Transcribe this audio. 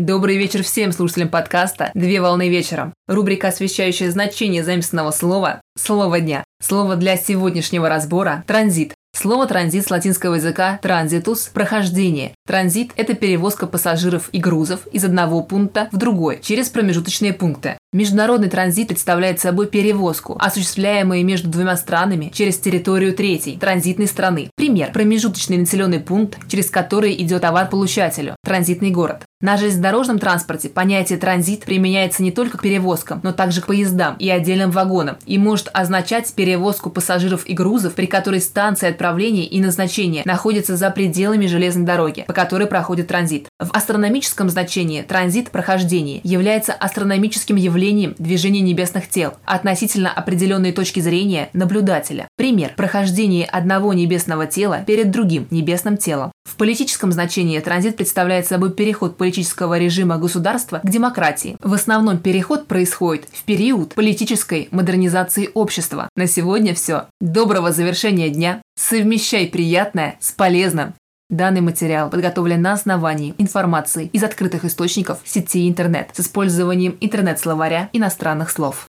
Добрый вечер всем слушателям подкаста «Две волны вечером». Рубрика, освещающая значение заместного слова «Слово дня». Слово для сегодняшнего разбора – транзит. Слово «транзит» с латинского языка «транзитус» – прохождение. Транзит – это перевозка пассажиров и грузов из одного пункта в другой через промежуточные пункты. Международный транзит представляет собой перевозку, осуществляемую между двумя странами через территорию третьей, транзитной страны. Пример – промежуточный населенный пункт, через который идет товар получателю, транзитный город. На железнодорожном транспорте понятие «транзит» применяется не только к перевозкам, но также к поездам и отдельным вагонам и может означать перевозку пассажиров и грузов, при которой станция отправления и назначения находятся за пределами железной дороги, по которой проходит транзит. В астрономическом значении транзит прохождения является астрономическим явлением движения небесных тел относительно определенной точки зрения наблюдателя. Пример – прохождение одного небесного тела перед другим небесным телом. В политическом значении транзит представляет собой переход политического режима государства к демократии. В основном переход происходит в период политической модернизации общества. На сегодня все. Доброго завершения дня. Совмещай приятное с полезным. Данный материал подготовлен на основании информации из открытых источников сети интернет с использованием интернет-словаря иностранных слов.